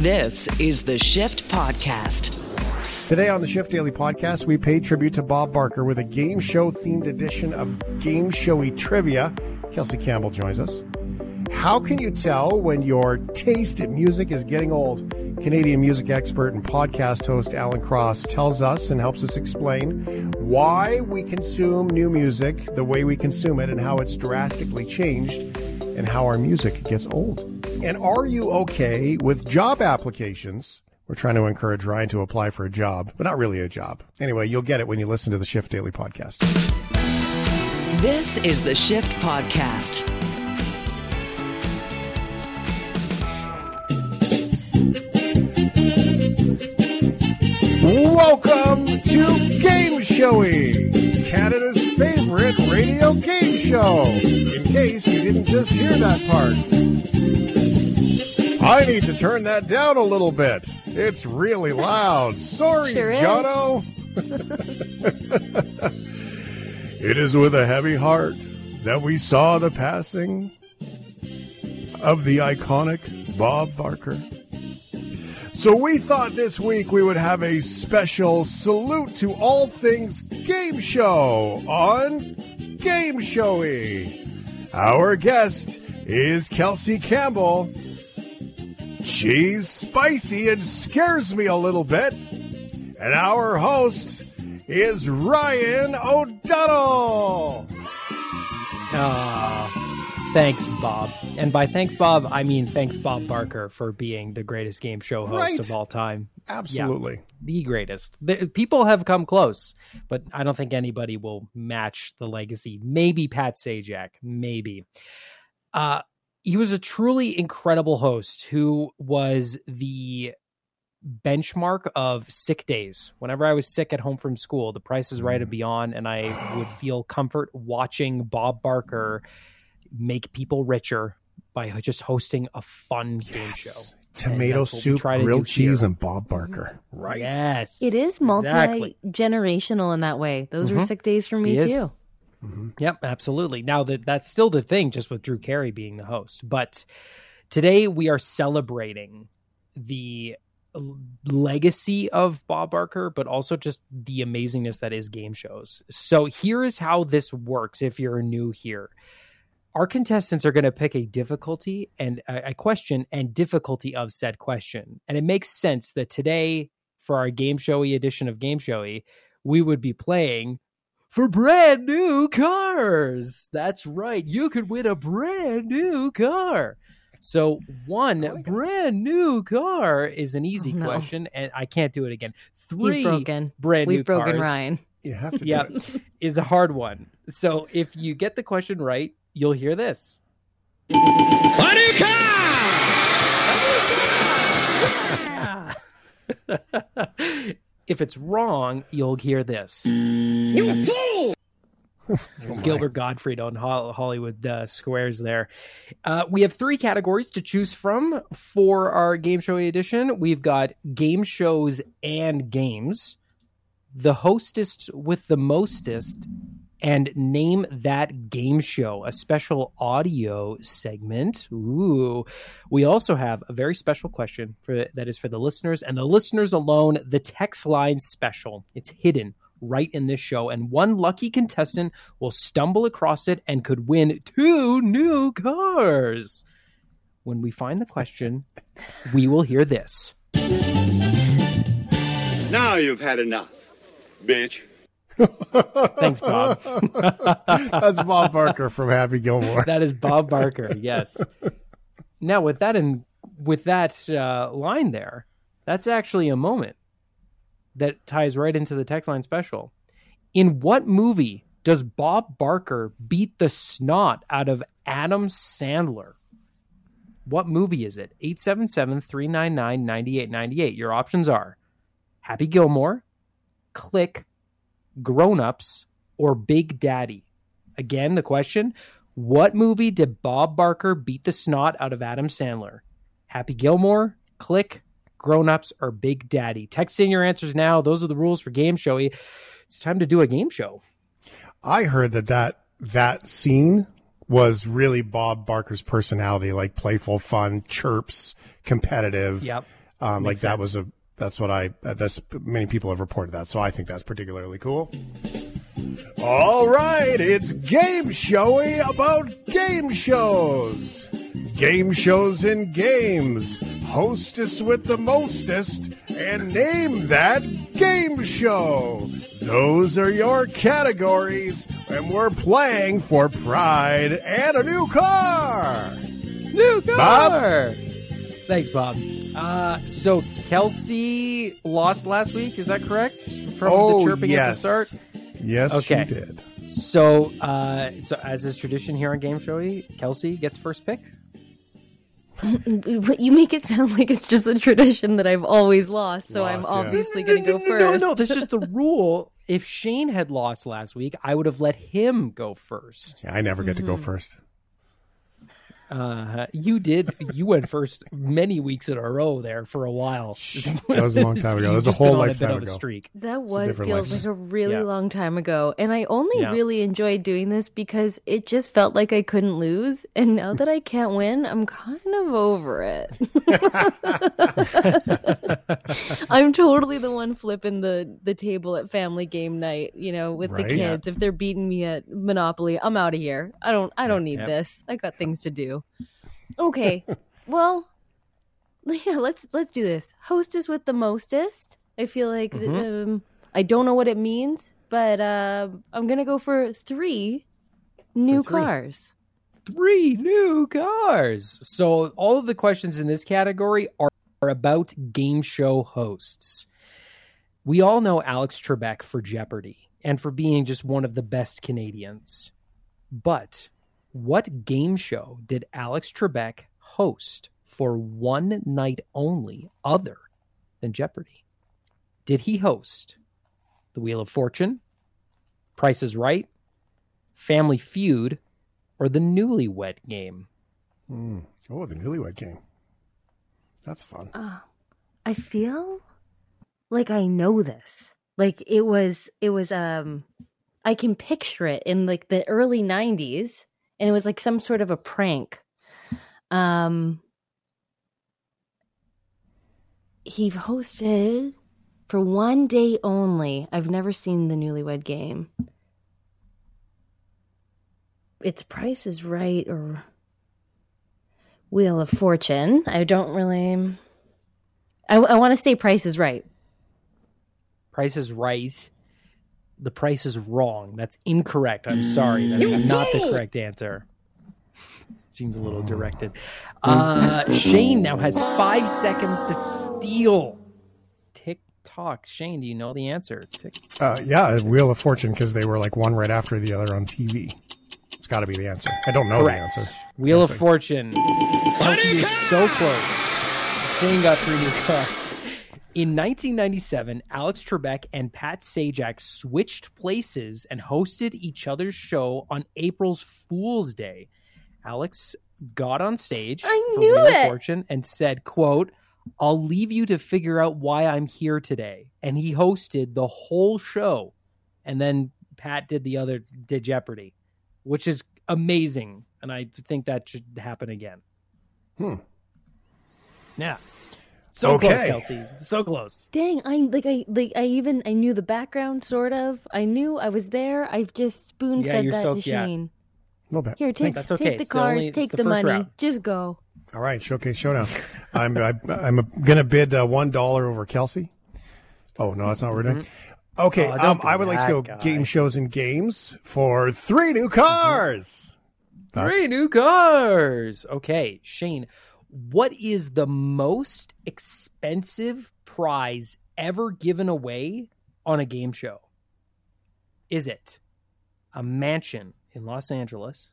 This is the Shift Podcast. Today on the Shift Daily Podcast, we pay tribute to Bob Barker with a game show themed edition of Game Showy Trivia. Kelsey Campbell joins us. How can you tell when your taste in music is getting old? Canadian music expert and podcast host Alan Cross tells us and helps us explain why we consume new music the way we consume it and how it's drastically changed and how our music gets old. And are you okay with job applications? We're trying to encourage Ryan to apply for a job, but not really a job. Anyway, you'll get it when you listen to the Shift Daily podcast. This is the Shift Podcast. Welcome to Game Showy, Canada's favorite radio game show. In case you didn't just hear that part. I need to turn that down a little bit. It's really loud. Sorry, Sure. Jono. it is with a heavy heart that we saw the passing of the iconic Bob Barker. So we thought this week we would have a special salute to all things game show on Game Showy. Our guest is Kelsey Campbell. She's spicy and scares me a little bit. And our host is Ryan O'Donnell. Ah, thanks, Bob. And by thanks, Bob, I mean thanks, Bob Barker, for being the greatest game show host Right. of all time. Absolutely. The greatest. The, people have come close, but I don't think anybody will match the legacy. Maybe Pat Sajak. Maybe. Uh, he was a truly incredible host who was the benchmark of sick days. Whenever I was sick at home from school, the price is right and beyond, and I would feel comfort watching Bob Barker make people richer by just hosting a fun game show. Tomato that's what we soup, try to grilled do here. cheese, and Bob Barker. Right. Yes. It is multi generational in that way. Those were Mhm. sick days for me He too. Yep, absolutely. Now that that's still the thing, just with Drew Carey being the host. But today we are celebrating the legacy of Bob Barker, but also just the amazingness that is game shows. So here is how this works. If you're new here, our contestants are going to pick a difficulty and a, a question and difficulty of said question, and it makes sense that today for our game showy edition of Game Showy, we would be playing for brand new cars. That's right. You could win a brand new car. So, one oh, like it. brand new car is an easy Oh, no. question, and I can't do it again. Three He's broken. brand new We've broken cars Ryan. You have to Yep. do it. is a hard one. So, if you get the question right, you'll hear this. Yeah. if it's wrong, you'll hear this. You fool! There's Gilbert Gottfried on Hollywood uh, Squares there. Uh, we have three categories to choose from for our game show edition. We've got game shows and games, the hostess with the mostest, and name that game show, a special audio segment. Ooh. We also have a very special question for that is for the listeners and the listeners alone, the text line special. It's hidden right in this show and one lucky contestant will stumble across it and could win two new cars. When we find the question, we will hear this. Now you've had enough, bitch. Thanks, Bob. That's Bob Barker from Happy Gilmore. that is Bob Barker. Yes. Now, with that in with that uh, line there, that's actually a moment that ties right into the text line special. In what movie does Bob Barker beat the snot out of Adam Sandler? What movie is it? 877 399 9898. Your options are Happy Gilmore, Click, Grown Ups, or Big Daddy. Again, the question What movie did Bob Barker beat the snot out of Adam Sandler? Happy Gilmore, Click, Grown Ups, or Big Daddy? Text in your answers now. Those are the rules for Game Showy. It's time to do a game show. I heard that that that scene was really Bob Barker's personality, like playful, fun, chirps, competitive. Yep. Um, like Makes that was a that's what I uh, that's many people have reported that, so I think that's particularly cool. All right, it's game showy about game shows. Game shows and games. Hostess with the mostest, and name that game show. Those are your categories, and we're playing for pride and a new car. New Bob? car. Thanks, Bob. Uh, so Kelsey lost last week. Is that correct? From oh, the chirping yes. at the start. Yes, Okay. she did. So, uh, so as is tradition here on Game Showy, Kelsey gets first pick. But you make it sound like it's just a tradition that I've always lost, so I'm Lost, yeah. obviously going to go first. No, no, that's just the rule. If Shane had lost last week, I would have let him go first. Yeah, I never get to Mm-hmm. go first. Uh, you did. You went first many weeks in a row there for a while. That was a long time ago. That was a whole lifetime a ago. streak. That was feels life. like a really Yeah. long time ago, and I only Yeah. really enjoyed doing this because it just felt like I couldn't lose. And now that I can't win, I'm kind of over it. I'm totally the one flipping the the table at family game night, you know, with Right. the kids. If they're beating me at Monopoly, I'm out of here. I don't I don't need Yep. this. I got things to do. Okay. well, yeah, let's let's do this. Hostess with the mostest. I feel like Mhm. um, I don't know what it means, but uh, I'm gonna go for three new For three. cars. Three new cars. So all of the questions in this category are, are about game show hosts. We all know Alex Trebek for Jeopardy and for being just one of the best Canadians. But what game show did Alex Trebek host for one night only other than Jeopardy? Did he host The Wheel of Fortune, Price is Right, Family Feud, or the Newlywed Game? Mm. Oh, the newlywed game. That's fun. Uh, I feel like I know this. Like it was it was um I can picture it in like the early 90s and it was like some sort of a prank. Um he hosted for one day only. I've never seen the newlywed game. It's Price is Right or Wheel of Fortune. I don't really. I, I want to say Price is Right. Price is Right. The price is wrong. That's incorrect. I'm sorry. That is not the correct answer. Seems a little directed. Uh, Shane now has five seconds to steal. Tick tock. Shane, do you know the answer? Tick. Uh, yeah, Wheel of Fortune because they were like one right after the other on TV. It's got to be the answer. I don't know Correct. the answer. Wheel of Fortune. Kelsey is so close. Shane got three new cars. In 1997, Alex Trebek and Pat Sajak switched places and hosted each other's show on April's Fool's Day. Alex got on stage I for knew Wheel of. Fortune and said, quote, I'll leave you to figure out why I'm here today. And he hosted the whole show. And then Pat did the other, did Jeopardy, which is amazing. And I think that should happen again. Hmm. Yeah. So close, Okay. Kelsey. So close. Dang, I like I like I even I knew the background sort of. I knew I was there. I've just spoon Yeah, fed you're that so- to yeah. Shane. No bet. Here, take That's okay. take the It's the cars, only- take the the, money. round. Just go. All right, showcase showdown. I'm I, I'm gonna bid uh, one dollar over Kelsey. Oh no, that's not what we're doing. Okay, Oh, um, I would like to go guy. game shows and games for three new cars. Huh? Three new cars. Okay, Shane, what is the most expensive prize ever given away on a game show? Is it a mansion in Los Angeles,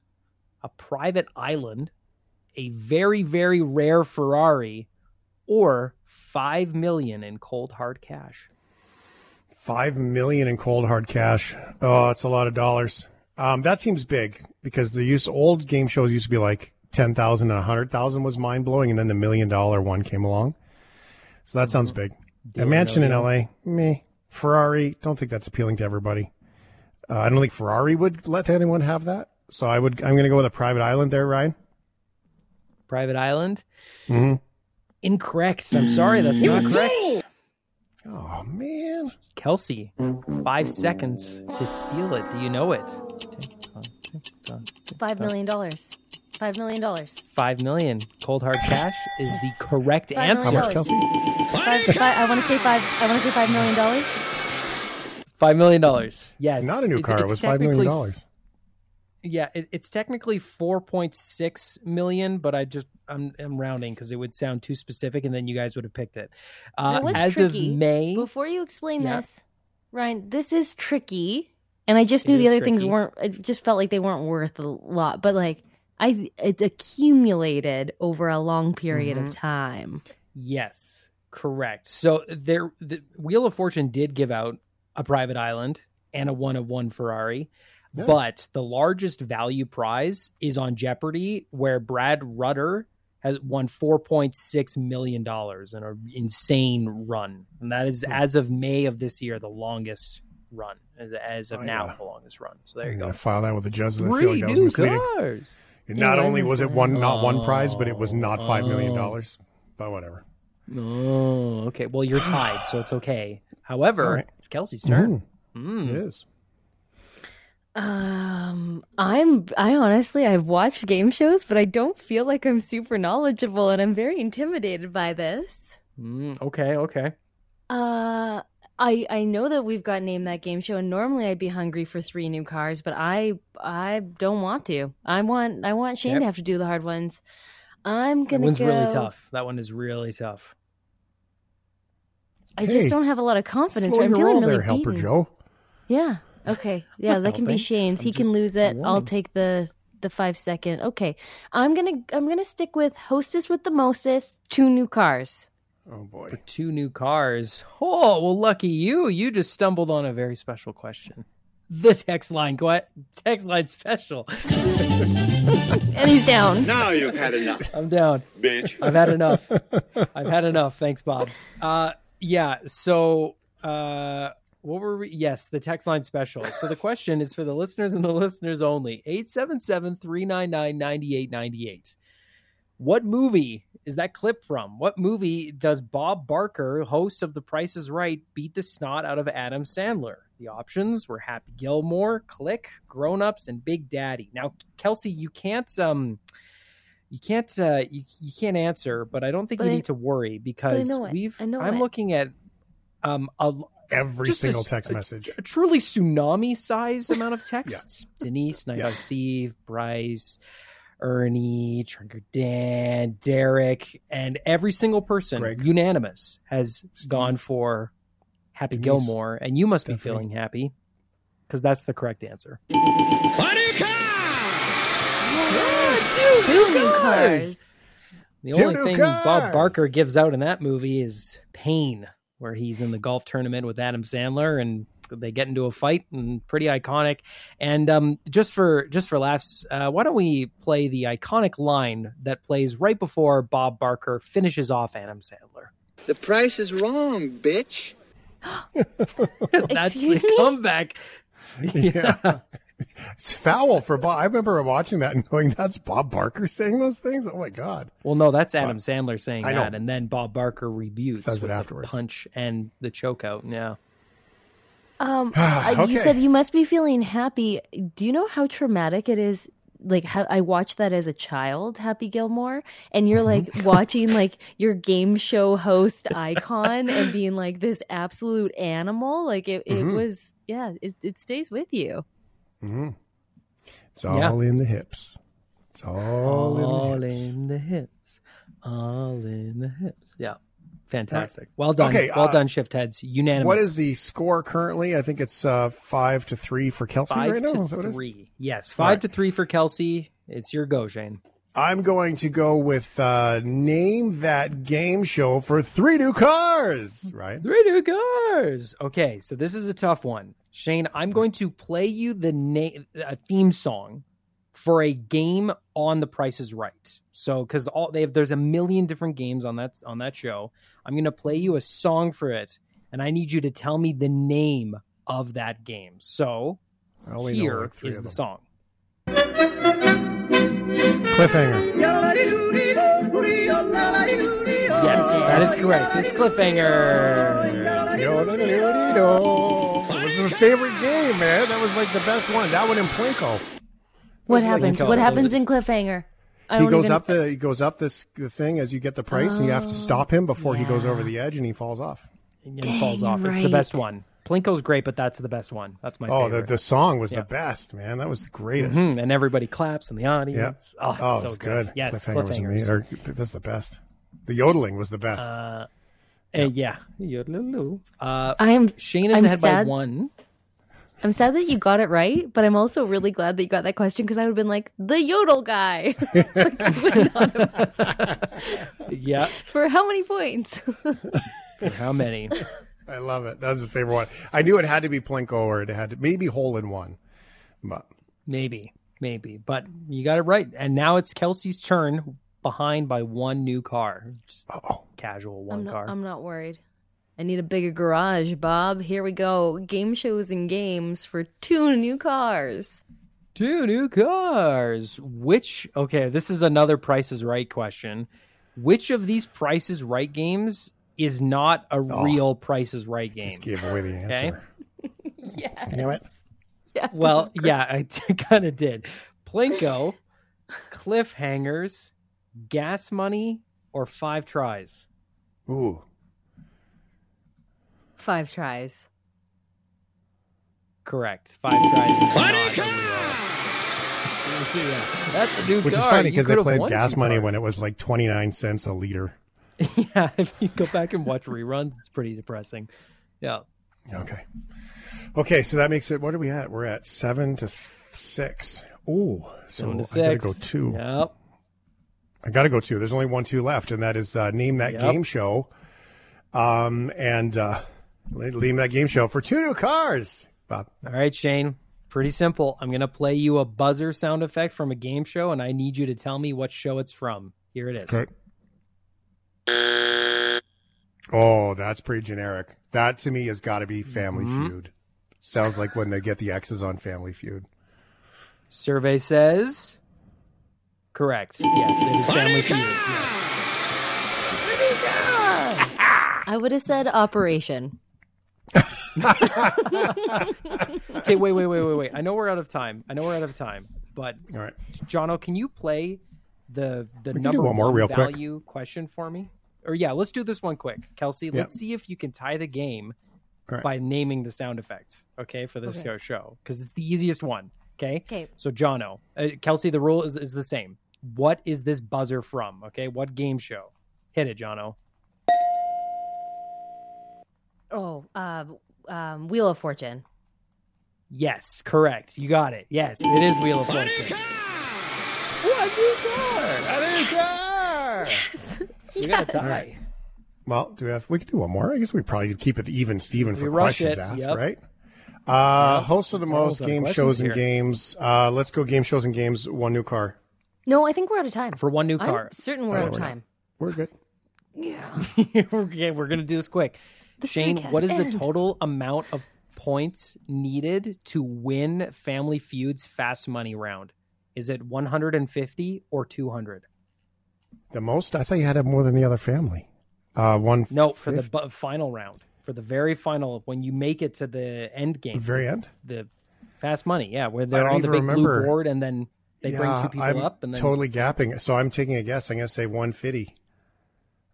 a private island, a very, very rare Ferrari, or five million in cold hard cash? Five million in cold hard cash. Oh, it's a lot of dollars. Um, that seems big because the use old game shows used to be like ten thousand and a hundred thousand was mind blowing, and then the million dollar one came along. So that sounds big. A mansion in LA, me. Ferrari, don't think that's appealing to everybody. Uh, I don't think Ferrari would let anyone have that. So I would. I'm going to go with a private island there, Ryan. Private island. Mhm. Incorrect. I'm sorry, that's not correct. Oh man. Kelsey, five seconds to steal it. Do you know it? Five million dollars. Five million dollars. Five million. Cold hard cash is the correct Five answer. How much. Kelsey? Five, five, I want to say five. I want to say five million dollars. Five million dollars. Yes. It's not a new car. It, it's was five million dollars. Yeah, it, it's technically four point six million, but I just I'm, I'm rounding because it would sound too specific, and then you guys would have picked it. Uh, That was as tricky. of May, Before you explain Yeah. this, Ryan, this is tricky, and I just knew is the other things weren't. It just felt like they weren't worth a lot, but like I, it accumulated over a long period Mhm. of time. Yes, correct. So there, the Wheel of Fortune did give out a private island and a one of one Ferrari, Yeah. but the largest value prize is on Jeopardy, where Brad Rutter has won four point six million dollars in an insane run, and that is Hmm. as of May of this year the longest run as, as of Oh, now yeah. the longest run. So there I'm you go. file that with the judges. I feel Three like that was new misleading. cars. Not only was it it's- one, not one prize, but it was not five million dollars. But whatever. Oh, okay. Well, you're tied, so it's okay. However, All right. it's Kelsey's turn. Mm, Mm. It is. Um, I'm. I honestly, I've watched game shows, but I don't feel like I'm super knowledgeable, and I'm very intimidated by this. Mm, okay, okay. Uh, I I know that we've got name that game show, and normally I'd be hungry for three new cars, but I I don't want to. I want I want Shane Yep. to have to do the hard ones. I'm gonna one's go. really tough. That one is really tough. I Hey, just don't have a lot of confidence. Slow I'm feeling really there, Helper. Joe. Yeah. Okay. Yeah, that can be. Shane's. I'm he can lose it. I'll take the the five second. Okay. I'm gonna I'm gonna stick with hostess with the mostest. Two new cars. Oh boy. For two new cars. Oh, well, lucky you. You just stumbled on a very special question. The text line, que- text line special. And he's down. Now you've had enough, I'm down. bitch. I've had enough. I've had enough. Thanks, Bob. Uh, yeah. So, uh, what were we? Yes, the text line special. So the question is for the listeners and the listeners only 877 399 9898. What movie is that clip from? What movie does Bob Barker, host of The Price is Right, beat the snot out of Adam Sandler? The options were Happy Gilmore, Click, Grown Ups, and Big Daddy. Now, Kelsey, you can't um you can't uh you, you can't answer, but I don't think But you I- need to worry because know it. we've I know I'm it. looking at um a, Every Just a single text a- message. a truly tsunami size amount of texts. Denise, Night Yeah. Steve, Bryce, Ernie, Trigger Dan, Derek, and every single person Greg. unanimous has gone for Happy Denise. Gilmore, and you must be feeling happy because that's the correct answer. Two new cars. The Two only new thing Bob. Barker gives out in that movie is Pain, where he's in the golf tournament with Adam Sandler and they get into a fight and pretty iconic. And um, just for just for laughs, uh, why don't we play the iconic line that plays right before Bob Barker finishes off Adam Sandler? The price is wrong, bitch. That's Excuse the me? comeback. Yeah. It's foul for Bob. I remember watching that and going, "That's Bob Barker saying those things." Oh my god! Well, no, that's Adam Sandler saying I know. that, and then Bob Barker rebukes Says it with the afterwards. punch and the chokeout. Yeah. Um, Okay. you said you must be feeling happy. Do you know how traumatic it is? Like how I watched that as a child, Happy Gilmore, and you're like Mm-hmm. watching like your game show host icon and being like this absolute animal. Like it, it Mhm. was, yeah, it, it stays with you. hmm It's all Yeah. in the hips. It's all, all in the hips. in the hips, all in the hips. Yeah, fantastic. Well done, Okay, well uh, done, shift heads. Unanimous. What is the score currently? I think it's uh, five to three for Kelsey five right now. to Is that what it is? three? Yes, five right. to three for Kelsey. It's your go, Shane. I'm going to go with uh, name that game show for three new cars. Right? Three new cars. Okay, so this is a tough one, Shane. I'm going to play you the name, a theme song for a game on The Price is Right. So, because all they have, there's a million different games on that on that show. I'm going to play you a song for it, and I need you to tell me the name of that game. So, I only know here like is the them. song. Cliffhanger. Yes, That is correct. It's cliffhanger. It was his favorite game, man. That was like the best one. That one in Plinko. What like happens? Plinko. What happens in Cliffhanger? I He goes even- up the he goes up this the thing as you get the price, and you have to stop him before he goes over the edge and he falls off. And it falls off. Dang It's the best one. Plinko's great, but that's the best one. That's my Oh, the, favorite. the song was Yeah. the best, man. That was the greatest. Mhm, And everybody claps in the audience. Oh, it's Oh, so it's good. good. Yes, Cliffhanger was cliffhangers. amazing. Or, That's the best. The yodeling was the best. Uh, uh, yeah. Yodeloo. Uh, I am. Shane is I'm ahead by one. I'm sad that you got it right, but I'm also really glad that you got that question because I would have been like the yodel guy. Like, I would not have- Yeah. For how many points? For how many? I love it. That was a favorite one. I knew it had to be Plinko or it had to maybe hole in one. But Maybe. Maybe. But you got it right. And now it's Kelsey's turn behind by one new car. Just oh, casual I'm one not, car. I'm not worried. I need a bigger garage, Bob. Here we go. Game shows and games for two new cars. Two new cars. Which okay, this is another Price is Right question. Which of these Price is Right games is not a oh. real Price is Right game? just gave away the answer. Yes. know it. Yeah. Well, yeah, I kind of did. Plinko, cliffhangers, gas money, or five tries. Ooh. Five tries. Correct. Five tries. is not a real- Yeah, that's a new Which is funny because they played gas money cars. when it was like 29 cents a liter. yeah, if you go back and watch reruns, it's pretty depressing. Yeah. Okay. Okay, so that makes it, what are we at? We're at seven to th- six. Ooh. So Seven to I gotta go two. Yep. I got to go two. There's only one two left, and that is uh, name that Yep. game show. Um, and uh, name that game show for two new cars. Bob. All right, Shane. Pretty simple. I'm going to play you a buzzer sound effect from a game show, and I need you to tell me what show it's from. Here it is. Okay. Oh, that's pretty generic. That to me has got to be Family Mm-hmm. Feud. Sounds like when they get the X's on Family Feud. Survey says correct. Yes, it is Family Feud. Yes. I would have said Operation. Okay, wait, wait, wait, wait, wait. I know we're out of time. I know we're out of time. But All right. Jono, can you play the the can number one more real quick. value question for me? Or yeah, let's do this one quick. Kelsey, let's see if you can tie the game All right. by naming the sound effect. Okay, for this Okay. show show because it's the easiest one. Okay. Okay. So Jono, uh, Kelsey, the rule is is the same. What is this buzzer from? Okay, what game show? Hit it, Jono. Oh, uh, um, Wheel of Fortune. Yes, correct. You got it. Yes, it is Wheel of Fortune. What new car? A new car. We got a tie. Well, do we have? We can do one more. I guess we probably could keep it even, Steven, for questions it, asked, yep. right? Uh, host of the most Almost out of game questions shows and here. games. Uh, let's go game shows and games. One new car. No, I think we're out of time. For one new I'm car. certain we're Oh, out of we're not. time. We're good. Yeah. okay, we're gonna do this quick. Shane, podcast what is the total amount of points needed to win Family Feud's Fast Money round? Is it 150 or 200? The most? I thought you had to have more than the other family. Uh, one. No, for the bu- final round, for the very final, when you make it to the end game, the very end. the Fast Money, yeah, where they're don't on the big remember. blue board and then they bring two people I'm up and then totally gapping. So I'm taking a guess. I'm going to say 150.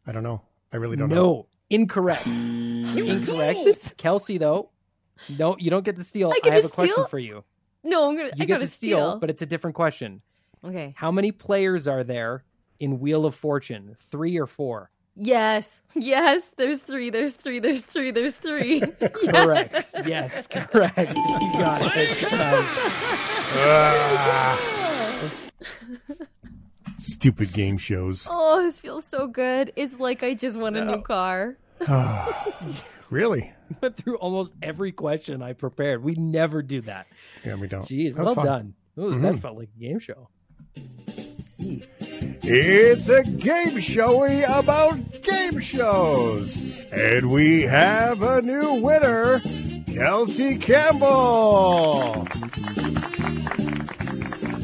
I don't know. I really don't know. no, incorrect, hmm. incorrect. Kelsey, though, no, you don't get to steal. I get have a question steal? for you. No, I'm gonna. You I get gotta steal, steal. but it's a different question. okay. How many players are there in Wheel of Fortune? Three or four? Yes. Yes. There's three. There's three. There's three. There's three. Correct. yes, correct. You got it. Nice. Stupid game shows. Oh, this feels so good. It's like I just won a new car. Really? Went through almost every question I prepared. We never do that. Yeah, we don't. Jeez, well fun. done. Ooh, That mm-hmm. felt like a game show. It's a game showy about game shows. And we have a new winner, Kelsey Campbell.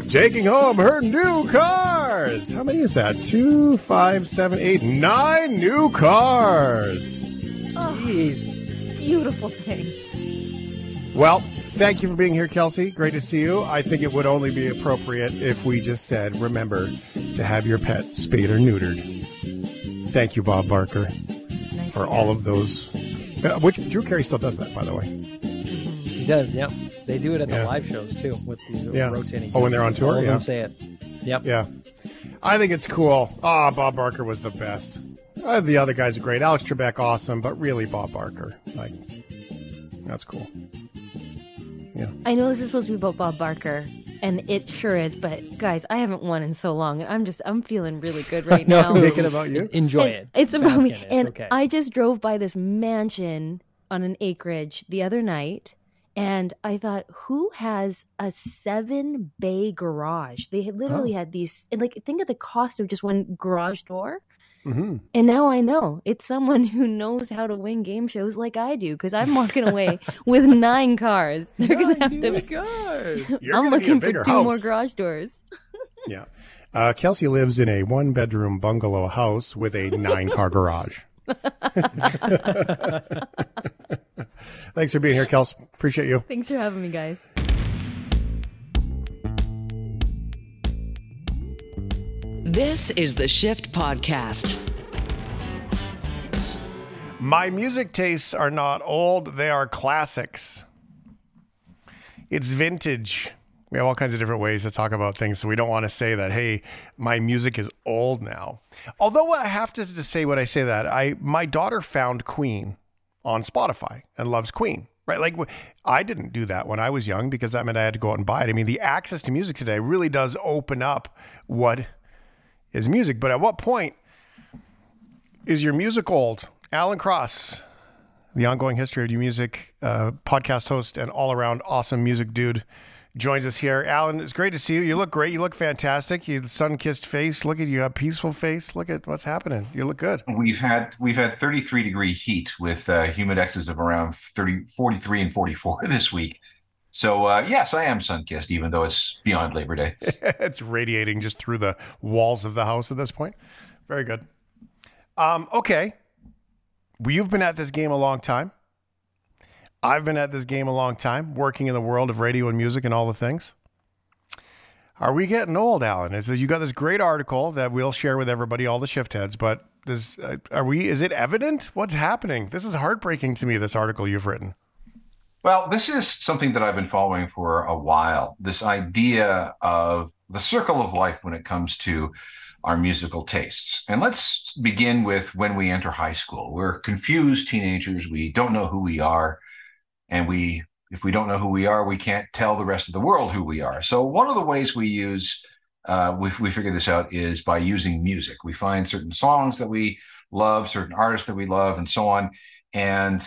Taking home her new cars. How many is that? Two, five, seven, eight, nine new cars. Jeez. Beautiful thing. Well, thank you for being here, Kelsey. Great to see you. I think it would only be appropriate if we just said, remember to have your pet spayed or neutered. Thank you, Bob Barker, Nice for all of those. Uh, which Drew Carey still does that, by the way. He does, yep. They do it at Yeah. the live shows too with the Yeah. rotating. Oh, when they're on tour, All of them yeah. say it. Yep. Yeah. I think it's cool. Ah, Bob Barker was the best. Uh, the other guys are great. Alex Trebek, awesome, but really Bob Barker. Like, that's cool. Yeah. I know this is supposed to be about Bob Barker, and it sure is. But guys, I haven't won in so long, and I'm just I'm feeling really good right now. Make it about you. Enjoy And it. It's about Bask me. it. It's and okay. I just drove by this mansion on an acreage the other night, and I thought, who has a seven bay garage? They had literally had these, and like think of the cost of just one garage door. hmm And now I know it's someone who knows how to win game shows like I do because I'm walking away with nine cars. They're gonna have to. You're I'm gonna need a looking for two more garage doors. Yeah. Uh, Kelsey lives in a one bedroom bungalow house with a nine car garage. Thanks for being here, Kels. Appreciate you. Thanks for having me, guys. This is the Shift Podcast. My music tastes are not old, they are classics. It's vintage. We have all kinds of different ways to talk about things, so we don't want to say that, hey, my music is old now. Although I have to, to say when I say that, I my daughter found Queen on Spotify and loves Queen. Right? Like I didn't do that when I was young because that meant I had to go out and buy it. I mean, the access to music today really does open up what is music. But at what point is your music old? Alan Cross, the ongoing history of new music uh, podcast host and all around awesome music dude, joins us here. Alan, it's great to see you. You look great. You look fantastic. You sun kissed face. Look at you, a peaceful face. Look at what's happening. You look good. We've had we've had 33 degree heat with uh, humidexes of around 30, 43 and 44 this week. So uh, yes, I am sun kissed, even though it's beyond Labor Day. it's radiating just through the walls of the house at this point. Very good. Um, okay. Well, you've been at this game a long time. I've been at this game a long time, working in the world of radio and music and all the things. Are we getting old, Alan? Is you got this great article that we'll share with everybody, all the shift heads, but uh, are we? Is it evident? What's happening? This is heartbreaking to me. This article you've written. Well, this is something that I've been following for a while. This idea of the circle of life when it comes to our musical tastes. And let's begin with when we enter high school. We're confused teenagers. We don't know who we are. And we, if we don't know who we are, we can't tell the rest of the world who we are. So one of the ways we use, uh, we, we figure this out is by using music. We find certain songs that we love, certain artists that we love, and so on. And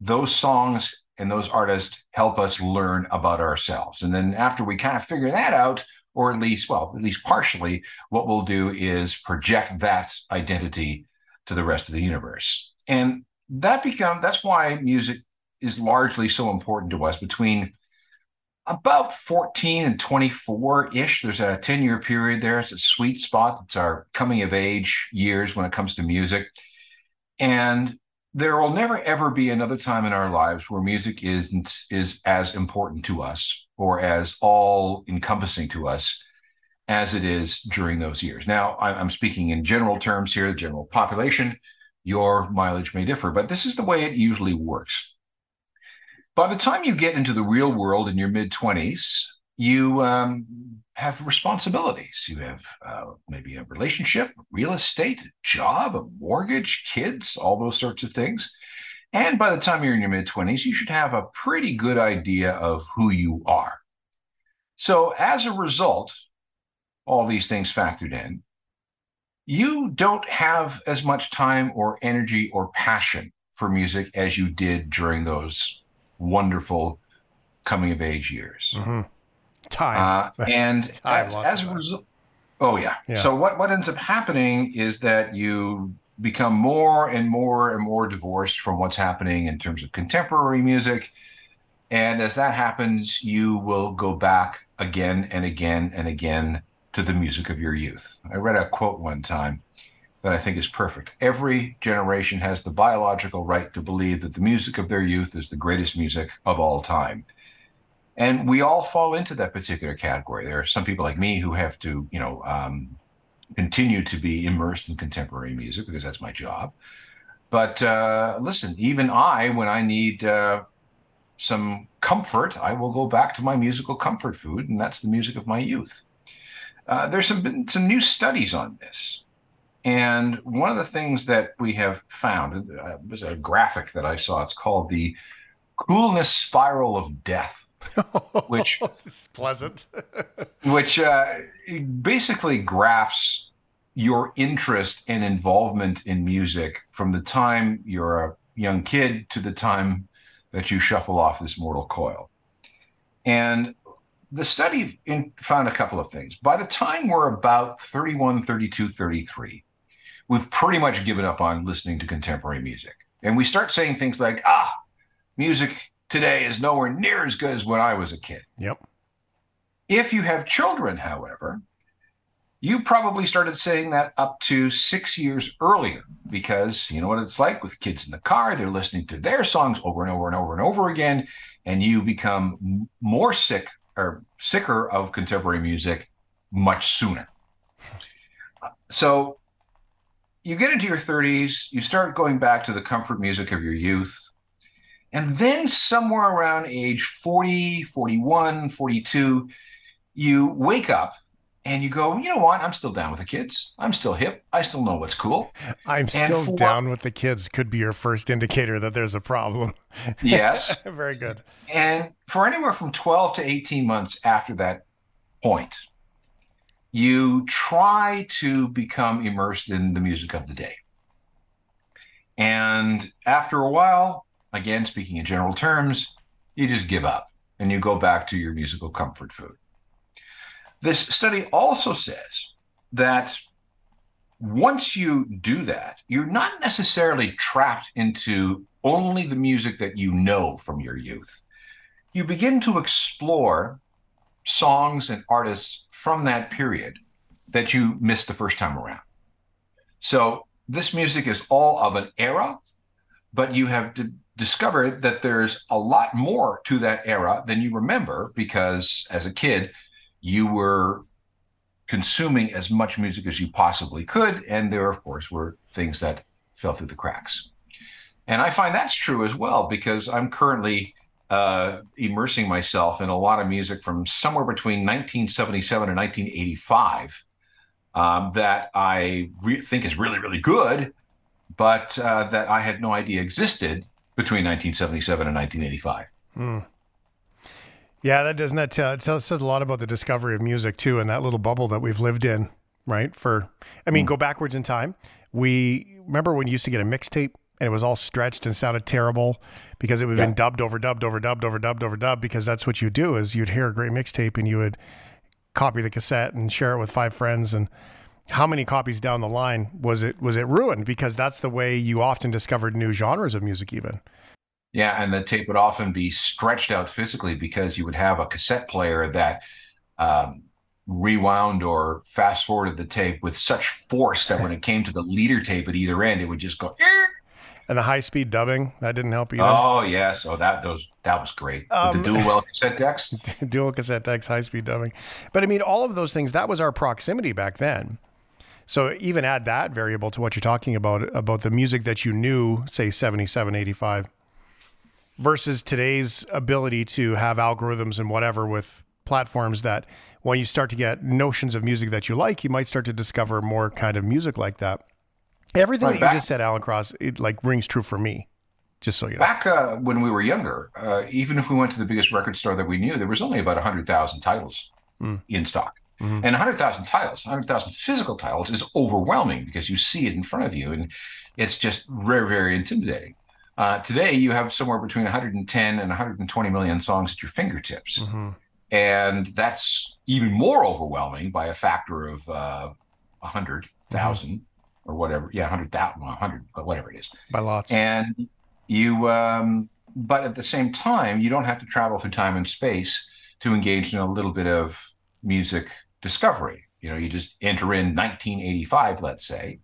those songs and those artists help us learn about ourselves. And then after we kind of figure that out, or at least, well, at least partially, what we'll do is project that identity to the rest of the universe. And that become that's why music is largely so important to us between about 14 and 24 ish. There's a 10 year period there. It's a sweet spot. It's our coming of age years when it comes to music. And there will never ever be another time in our lives where music isn't is as important to us or as all encompassing to us as it is during those years. Now, I'm speaking in general terms here, the general population. Your mileage may differ, but this is the way it usually works. By the time you get into the real world in your mid 20s, you um, have responsibilities. You have uh, maybe a relationship, real estate, a job, a mortgage, kids, all those sorts of things. And by the time you're in your mid 20s, you should have a pretty good idea of who you are. So, as a result, all these things factored in, you don't have as much time or energy or passion for music as you did during those wonderful coming of age years. Time. Uh, and Time, as, as a result, oh yeah. Yeah. So what what ends up happening is that you become more and more and more divorced from what's happening in terms of contemporary music, and as that happens, you will go back again and again and again to the music of your youth. I read a quote one time that I think is perfect. Every generation has the biological right to believe that the music of their youth is the greatest music of all time. And we all fall into that particular category. There are some people like me who have to, you know, um, continue to be immersed in contemporary music because that's my job. But uh, listen, even I, when I need uh, some comfort, I will go back to my musical comfort food, and that's the music of my youth. Uh, there's some some new studies on this, and one of the things that we have found uh, was a graphic that I saw. It's called the coolness spiral of death, which is pleasant. which uh, basically graphs your interest and involvement in music from the time you're a young kid to the time that you shuffle off this mortal coil. And the study in, found a couple of things. By the time we're about 31, 32, 33, we've pretty much given up on listening to contemporary music. And we start saying things like, ah, music today is nowhere near as good as when I was a kid. Yep. If you have children, however, you probably started saying that up to six years earlier because you know what it's like with kids in the car. They're listening to their songs over and over and over and over again. And you become more sick or sicker of contemporary music much sooner. So you get into your 30s, you start going back to the comfort music of your youth. And then somewhere around age 40, 41, 42, you wake up and you go, you know what? I'm still down with the kids. I'm still hip. I still know what's cool. I'm And still for- down with the kids. Could be your first indicator that there's a problem. Yes. Very good. and for anywhere from 12 to 18 months after that point, you try to become immersed in the music of the day. And after a while, again, speaking in general terms, you just give up and you go back to your musical comfort food. This study also says that once you do that, you're not necessarily trapped into only the music that you know from your youth. You begin to explore songs and artists from that period that you missed the first time around. So this music is all of an era, but you have d- discovered that there's a lot more to that era than you remember because as a kid, you were consuming as much music as you possibly could. And there, of course, were things that fell through the cracks. And I find that's true as well because I'm currently uh, immersing myself in a lot of music from somewhere between 1977 and 1985 um, that I re- think is really, really good, but uh, that I had no idea existed between 1977 and 1985. Yeah, that doesn't that tell, it tells says a lot about the discovery of music too, and that little bubble that we've lived in, right? For I mean, go backwards in time. We remember when you used to get a mixtape and it was all stretched and sounded terrible because it would have been dubbed, overdubbed, overdubbed, overdubbed, overdubbed. Because that's what you do is you'd hear a great mixtape and you would copy the cassette and share it with five friends and how many copies down the line was it was it ruined because that's the way you often discovered new genres of music even Yeah, and the tape would often be stretched out physically because you would have a cassette player that um, rewound or fast forwarded the tape with such force that when it came to the leader tape at either end, it would just go. And the high speed dubbing that didn't help either Oh yes, oh that those that was great. Um, the dual well cassette decks. dual cassette decks, high speed dubbing. But I mean, all of those things, that was our proximity back then. So even add that variable to what you're talking about, about the music that you knew, say 77, 85, versus today's ability to have algorithms and whatever with platforms that when you start to get notions of music that you like, you might start to discover more kind of music like that. Everything that back- you just said, Alan Cross, it like rings true for me, just so you know. Back uh, when we were younger, uh, even if we went to the biggest record store that we knew, there was only about hundred thousand titles in stock. And 100,000 titles, 100,000 physical titles is overwhelming because you see it in front of you and it's just very, very intimidating. Uh, today, you have somewhere between 110 and 120 million songs at your fingertips. And that's even more overwhelming by a factor of uh, 100,000 or whatever. Yeah, 100,000, well, 100, but whatever it is By lots. and you um, but at the same time you don't have to travel through time and space to engage in a little bit of music discovery. You know, you just enter in 1985, let's say,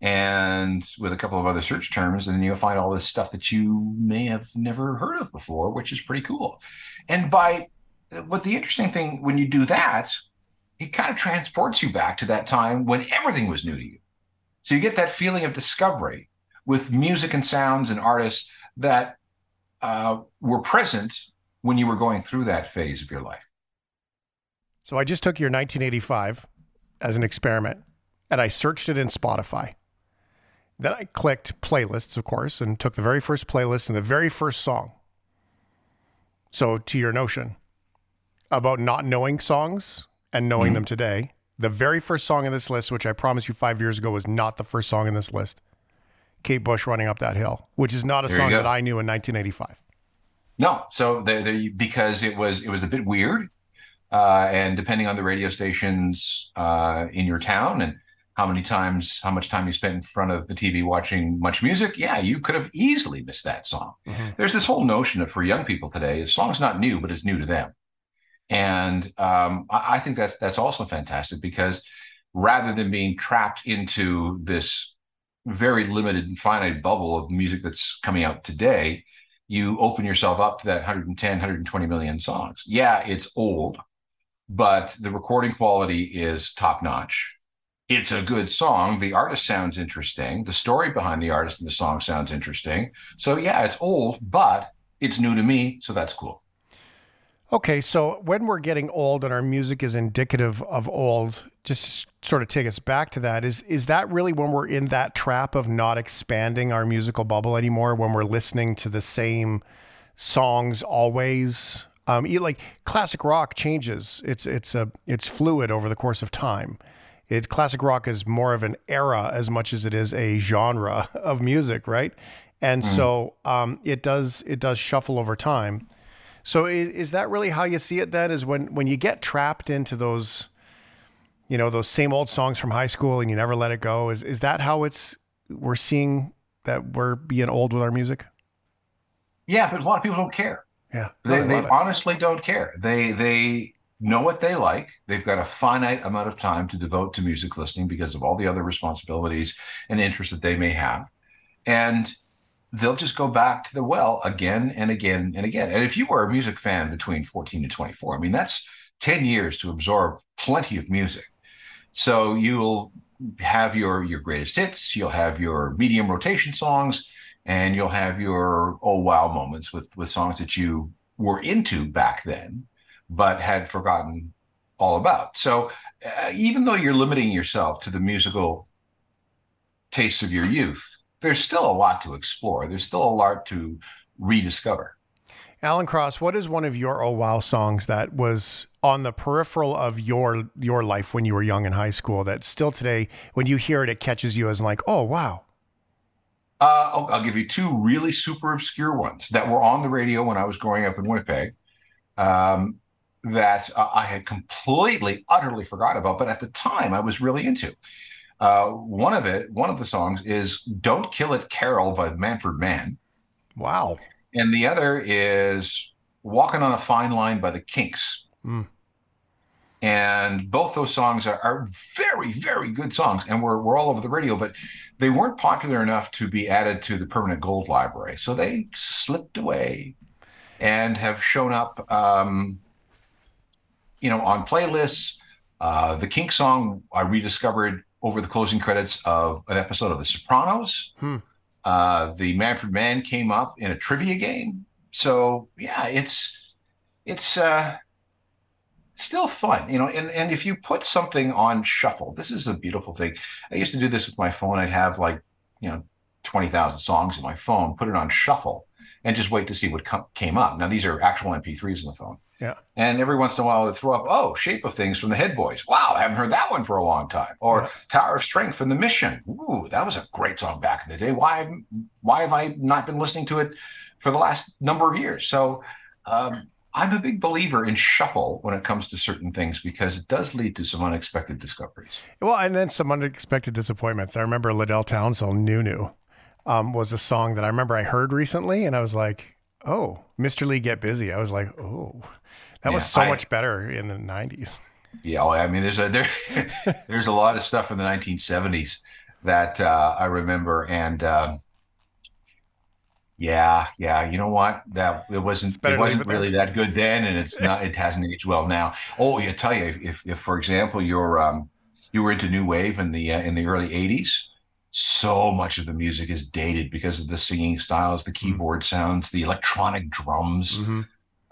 and with a couple of other search terms, and then you'll find all this stuff that you may have never heard of before, which is pretty cool. And by what the interesting thing when you do that, it kind of transports you back to that time when everything was new to you. So you get that feeling of discovery with music and sounds and artists that uh, were present when you were going through that phase of your life. So I just took your 1985 as an experiment and I searched it in Spotify. Then I clicked playlists, of course, and took the very first playlist and the very first song. So, to your notion about not knowing songs and knowing mm-hmm. them today, the very first song in this list, which I promised you five years ago was not the first song in this list, Kate Bush running up that hill, which is not a there song that I knew in 1985. No, so they, they, because it was it was a bit weird, uh, and depending on the radio stations uh, in your town and how many times, how much time you spent in front of the TV watching Much Music, yeah, you could have easily missed that song. Mm-hmm. There's this whole notion of for young people today, the song's not new, but it's new to them, and um, I, I think that's that's also fantastic because rather than being trapped into this very limited and finite bubble of music that's coming out today, you open yourself up to that 110, 120 million songs. Yeah, it's old, but the recording quality is top notch. It's a good song. The artist sounds interesting. The story behind the artist and the song sounds interesting. So, yeah, it's old, but it's new to me. So that's cool. Okay, so when we're getting old and our music is indicative of old, just sort of take us back to that. Is is that really when we're in that trap of not expanding our musical bubble anymore? When we're listening to the same songs always? Um, you, like classic rock changes. It's it's a it's fluid over the course of time. It classic rock is more of an era as much as it is a genre of music, right? And mm. so um, it does it does shuffle over time. So is, is that really how you see it then is when when you get trapped into those you know those same old songs from high school and you never let it go is is that how it's we're seeing that we're being old with our music? Yeah, but a lot of people don't care. Yeah. They, they honestly don't care. They they know what they like. They've got a finite amount of time to devote to music listening because of all the other responsibilities and interests that they may have. And they'll just go back to the well again and again and again. And if you were a music fan between 14 and 24, I mean, that's 10 years to absorb plenty of music. So you'll have your your greatest hits, you'll have your medium rotation songs, and you'll have your oh wow moments with with songs that you were into back then, but had forgotten all about. So uh, even though you're limiting yourself to the musical tastes of your youth, there's still a lot to explore. There's still a lot to rediscover. Alan Cross, what is one of your oh wow songs that was on the peripheral of your your life when you were young in high school that still today when you hear it it catches you as like oh wow uh, oh, I'll give you two really super obscure ones that were on the radio when I was growing up in Winnipeg um, that uh, I had completely, utterly forgot about, but at the time I was really into. Uh, one of it, one of the songs is "Don't Kill It, Carol" by Manfred Mann. Wow. And the other is "Walking on a Fine Line" by the Kinks. Mm. And both those songs are, are, very, very good songs, and we're we're all over the radio. But they weren't popular enough to be added to the permanent gold library, so they slipped away, and have shown up, um, you know, on playlists. Uh, the Kink song I rediscovered over the closing credits of an episode of The Sopranos. Hmm. Uh, the Manfred Mann came up in a trivia game. So yeah, it's it's uh, still fun, you know. And and if you put something on shuffle, this is a beautiful thing. I used to do this with my phone. I'd have like you know twenty thousand songs in my phone, put it on shuffle, and just wait to see what com- came up. Now these are actual MP3s in the phone. Yeah. And every once in a while, they throw up, oh, Shape of Things from the Headboys. Wow, I haven't heard that one for a long time. Or yeah. Tower of Strength from the Mission. Ooh, that was a great song back in the day. Why, why have I not been listening to it for the last number of years? So um, I'm a big believer in shuffle when it comes to certain things because it does lead to some unexpected discoveries. Well, and then some unexpected disappointments. I remember Lidell Townsend, Nunu, um, was a song that I remember I heard recently, and I was like, oh, Mr. Lee Get Busy. I was like, oh That was so I- much better in the 90s. Yeah, oh, I mean, there's a there, there's a lot of stuff in the 1970s that uh, I remember, and um, yeah, yeah, you know what? That it wasn't it wasn't really that good then, and it's not. It hasn't aged well now. Oh, I tell you, if, if, if for example, you're um, you were into new wave in the uh, in the early 80s, so much of the music is dated because of the singing styles, the keyboard sounds, the electronic drums. hmm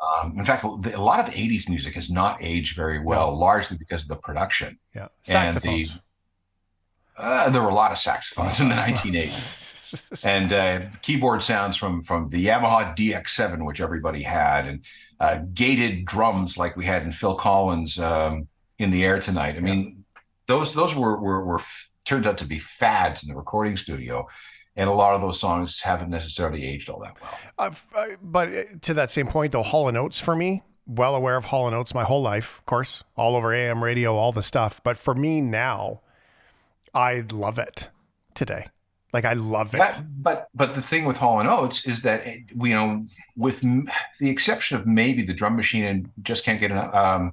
Um, in fact, a lot of 80s music has not aged very well, largely because of the production. Yeah. And Saxophones. Uh, there were a lot of saxophones in the 1980s. And uh, keyboard sounds from from the Yamaha DX7, which everybody had, and uh, gated drums like we had in Phil Collins' um, "In the Air Tonight." I mean, those those were were, were f- turned out to be fads in the recording studio, and a lot of those songs haven't necessarily aged all that well. Uh, uh, but uh, to that same point, though, Hall and Oates for me, well aware of Hall and Oates my whole life, of course, all over AM radio, all the stuff. But for me now, I love it today. Like I love it. That, but but the thing with Hall and Oates is that eh, you know, with m- the exception of maybe the drum machine and just can't get enough, um,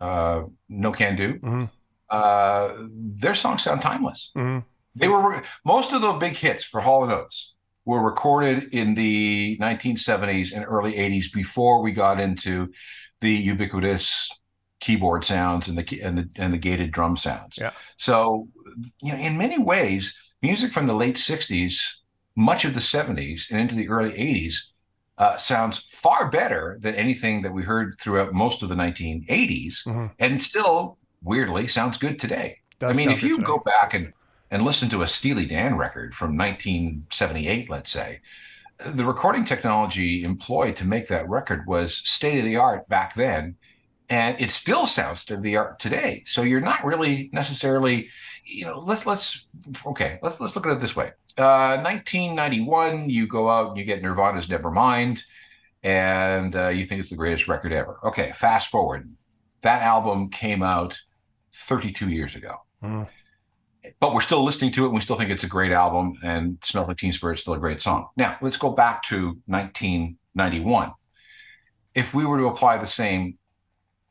uh, no can do, Mhm. uh, their songs sound timeless. Mhm. They were most of the big hits for Hall and Oates were recorded in the 1970s and early 80s before we got into the ubiquitous keyboard sounds and the and the and the gated drum sounds. Yeah. So, you know, in many ways, music from the late 60s, much of the 70s, and into the early 80s uh, sounds far better than anything that we heard throughout most of the 1980s, Mhm. and still weirdly sounds good today. Does I mean, if you today. go back and and listen to a Steely Dan record from 1978, let's say, the recording technology employed to make that record was state of the art back then, and it still sounds state of the art today. So you're not really necessarily, you know, let's let's okay, let's let's look at it this way. Uh, 1991, you go out and you get Nirvana's Nevermind, and uh, you think it's the greatest record ever. Okay, fast forward, that album came out 32 years ago Mhm. But we're still listening to it and we still think it's a great album and smells like teen spirit is still a great song now let's go back to 1991 if we were to apply the same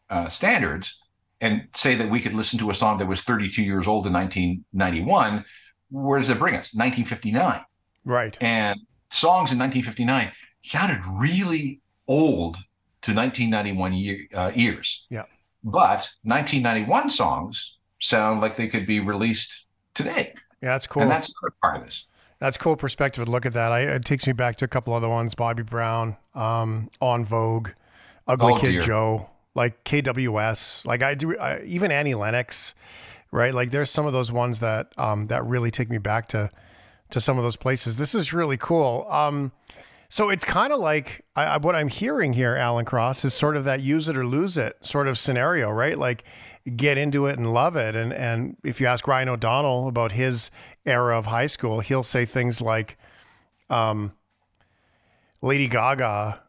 uh, standards and say that we could listen to a song that was 32 years old in 1991 where does it bring us 1959 Right. and songs in 1959 sounded really old to 1991 year, uh, ears. Yeah. But 1991 songs sound like they could be released today. Yeah, that's cool. And that's part of this. That's cool perspective to look at that. I, it takes me back to a couple other ones: Bobby Brown, um, En Vogue, Ugly Oh, Kid dear. Joe, like KWS. Like I do, I, even Annie Lennox, right? Like there's some of those ones that um, that really take me back to to some of those places. This is really cool. Um, so it's kind of like I, I, what I'm hearing here, Alan Cross, is sort of that use it or lose it sort of scenario, right? Like get into it and love it. And and if you ask Ryan O'Donnell about his era of high school, he'll say things like, um, "Lady Gaga,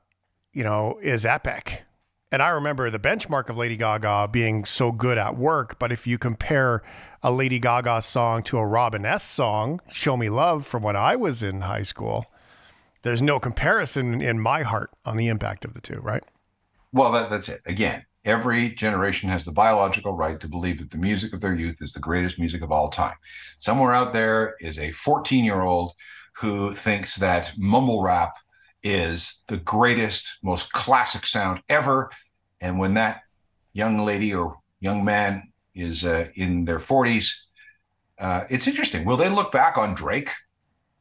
you know, is epic." And I remember the benchmark of Lady Gaga being so good at work, but if you compare a Lady Gaga song to a Robin S song, "Show Me Love" from when I was in high school, there's no comparison in my heart on the impact of the two, right? Well, that, that's it. Again, every generation has the biological right to believe that the music of their youth is the greatest music of all time. Somewhere out there is a 14 year old who thinks that mumble rap is the greatest, most classic sound ever. And when that young lady or young man is uh, in their 40s, uh, it's interesting. Will they look back on Drake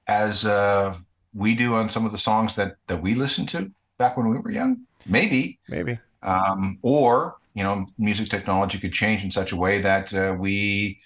as uh, we do on some of the songs that that we listened to back when we were young? Maybe Maybe. Um, or you know music technology could change in such a way that uh, we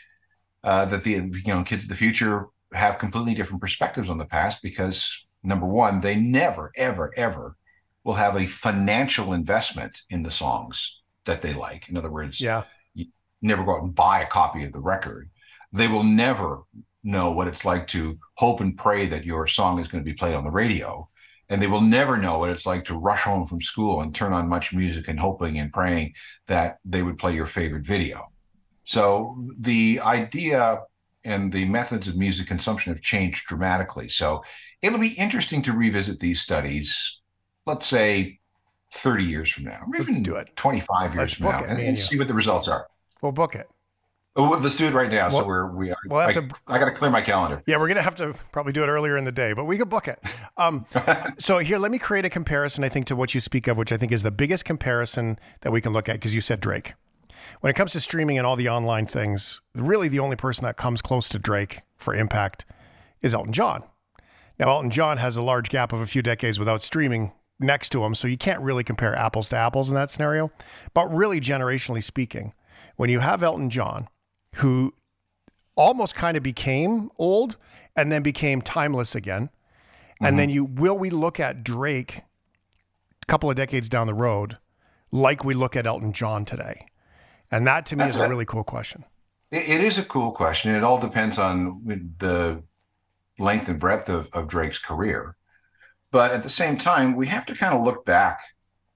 uh, that the you know kids of the future have completely different perspectives on the past because number one they never ever ever will have a financial investment in the songs that they like. In other words Yeah. you never go out and buy a copy of the record. They will never know what it's like to hope and pray that your song is going to be played on the radio and they will never know what it's like to rush home from school and turn on Much Music and hoping and praying that they would play your favorite video. So the idea and the methods of music consumption have changed dramatically. So it'll be interesting to revisit these studies, let's say 30 years from now, or Let's even do it. 25 years Let's from now, and and see what the results are. We'll book it. Oh, let's do it right now. Well- so we're we. we'll I, to- I got to clear my calendar. Yeah, we're gonna have to probably do it earlier in the day, but we could book it. Um, so here, let me create a comparison. I think to what you speak of, which I think is the biggest comparison that we can look at, because you said Drake. When it comes to streaming and all the online things, really the only person that comes close to Drake for impact is Elton John. Now, Elton John has a large gap of a few decades without streaming next to him, so you can't really compare apples to apples in that scenario. But really, generationally speaking, when you have Elton John, who almost kind of became old and then became timeless again. And mm-hmm. then you will we look at Drake a couple of decades down the road like we look at Elton John today? And that to me That's is a it. really cool question. It, it is a cool question. It all depends on the length and breadth of, of Drake's career. But at the same time, we have to kind of look back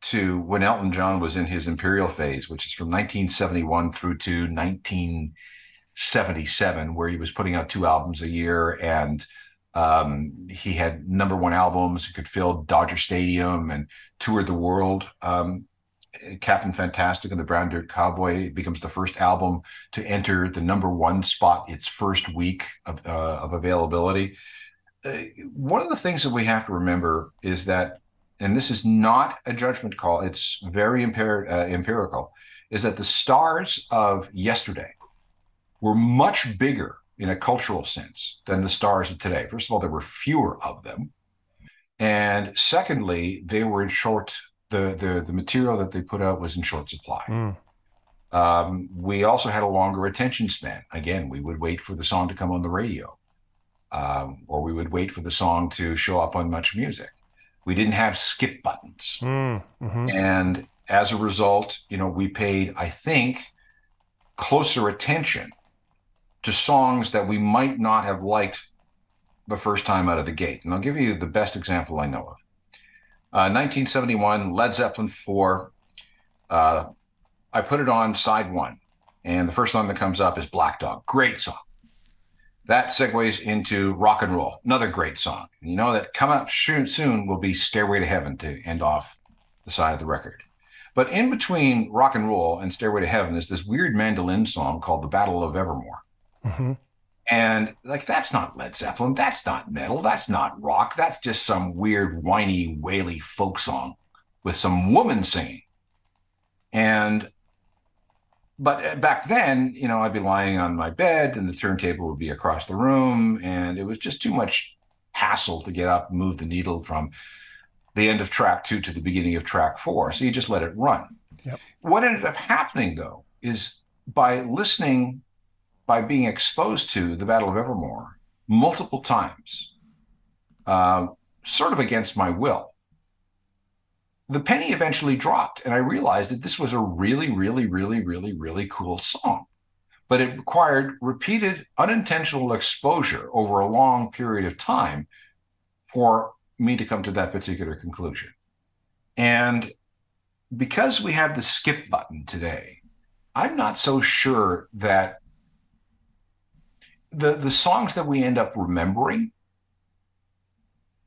to when Elton John was in his imperial phase, which is from 1971 through to 1977, where he was putting out two albums a year and um, he had number one albums, could fill Dodger Stadium and toured the world. Um, Captain Fantastic and the Brown Dirt Cowboy becomes the first album to enter the number one spot its first week of, uh, of availability. Uh, one of the things that we have to remember is that, and this is not a judgment call, it's very uh, empirical, is that the stars of yesterday were much bigger in a cultural sense than the stars of today. First of all, there were fewer of them. And secondly, they were in short, the, the, the material that they put out was in short supply. Mm. Um, we also had a longer attention span. Again, we would wait for the song to come on the radio, um, or we would wait for the song to show up on Much Music. We didn't have skip buttons. Mm, mhm. And as a result, you know, we paid, I think, closer attention to songs that we might not have liked the first time out of the gate. And I'll give you the best example I know of. Uh, 1971, Led Zeppelin 4. Uh, I put it on side one, and the first song that comes up is Black Dog. Great song. That segues into rock and roll, another great song. You know that coming up soon, soon will be Stairway to Heaven to end off the side of the record. But in between rock and roll and Stairway to Heaven is this weird mandolin song called The Battle of Evermore. Mhm. And like, that's not Led Zeppelin. That's not metal. That's not rock. That's just some weird, whiny, waily folk song with some woman singing. And, but uh, back then, you know, I'd be lying on my bed and the turntable would be across the room. And it was just too much hassle to get up and move the needle from the end of track two to the beginning of track four. So you just let it run. Yep. What ended up happening, though, is by listening by being exposed to the Battle of Evermore multiple times, uh, sort of against my will, the penny eventually dropped. And I realized that this was a really, really, really, really, really cool song. But it required repeated unintentional exposure over a long period of time for me to come to that particular conclusion. And because we have the skip button today, I'm not so sure that the the songs that we end up remembering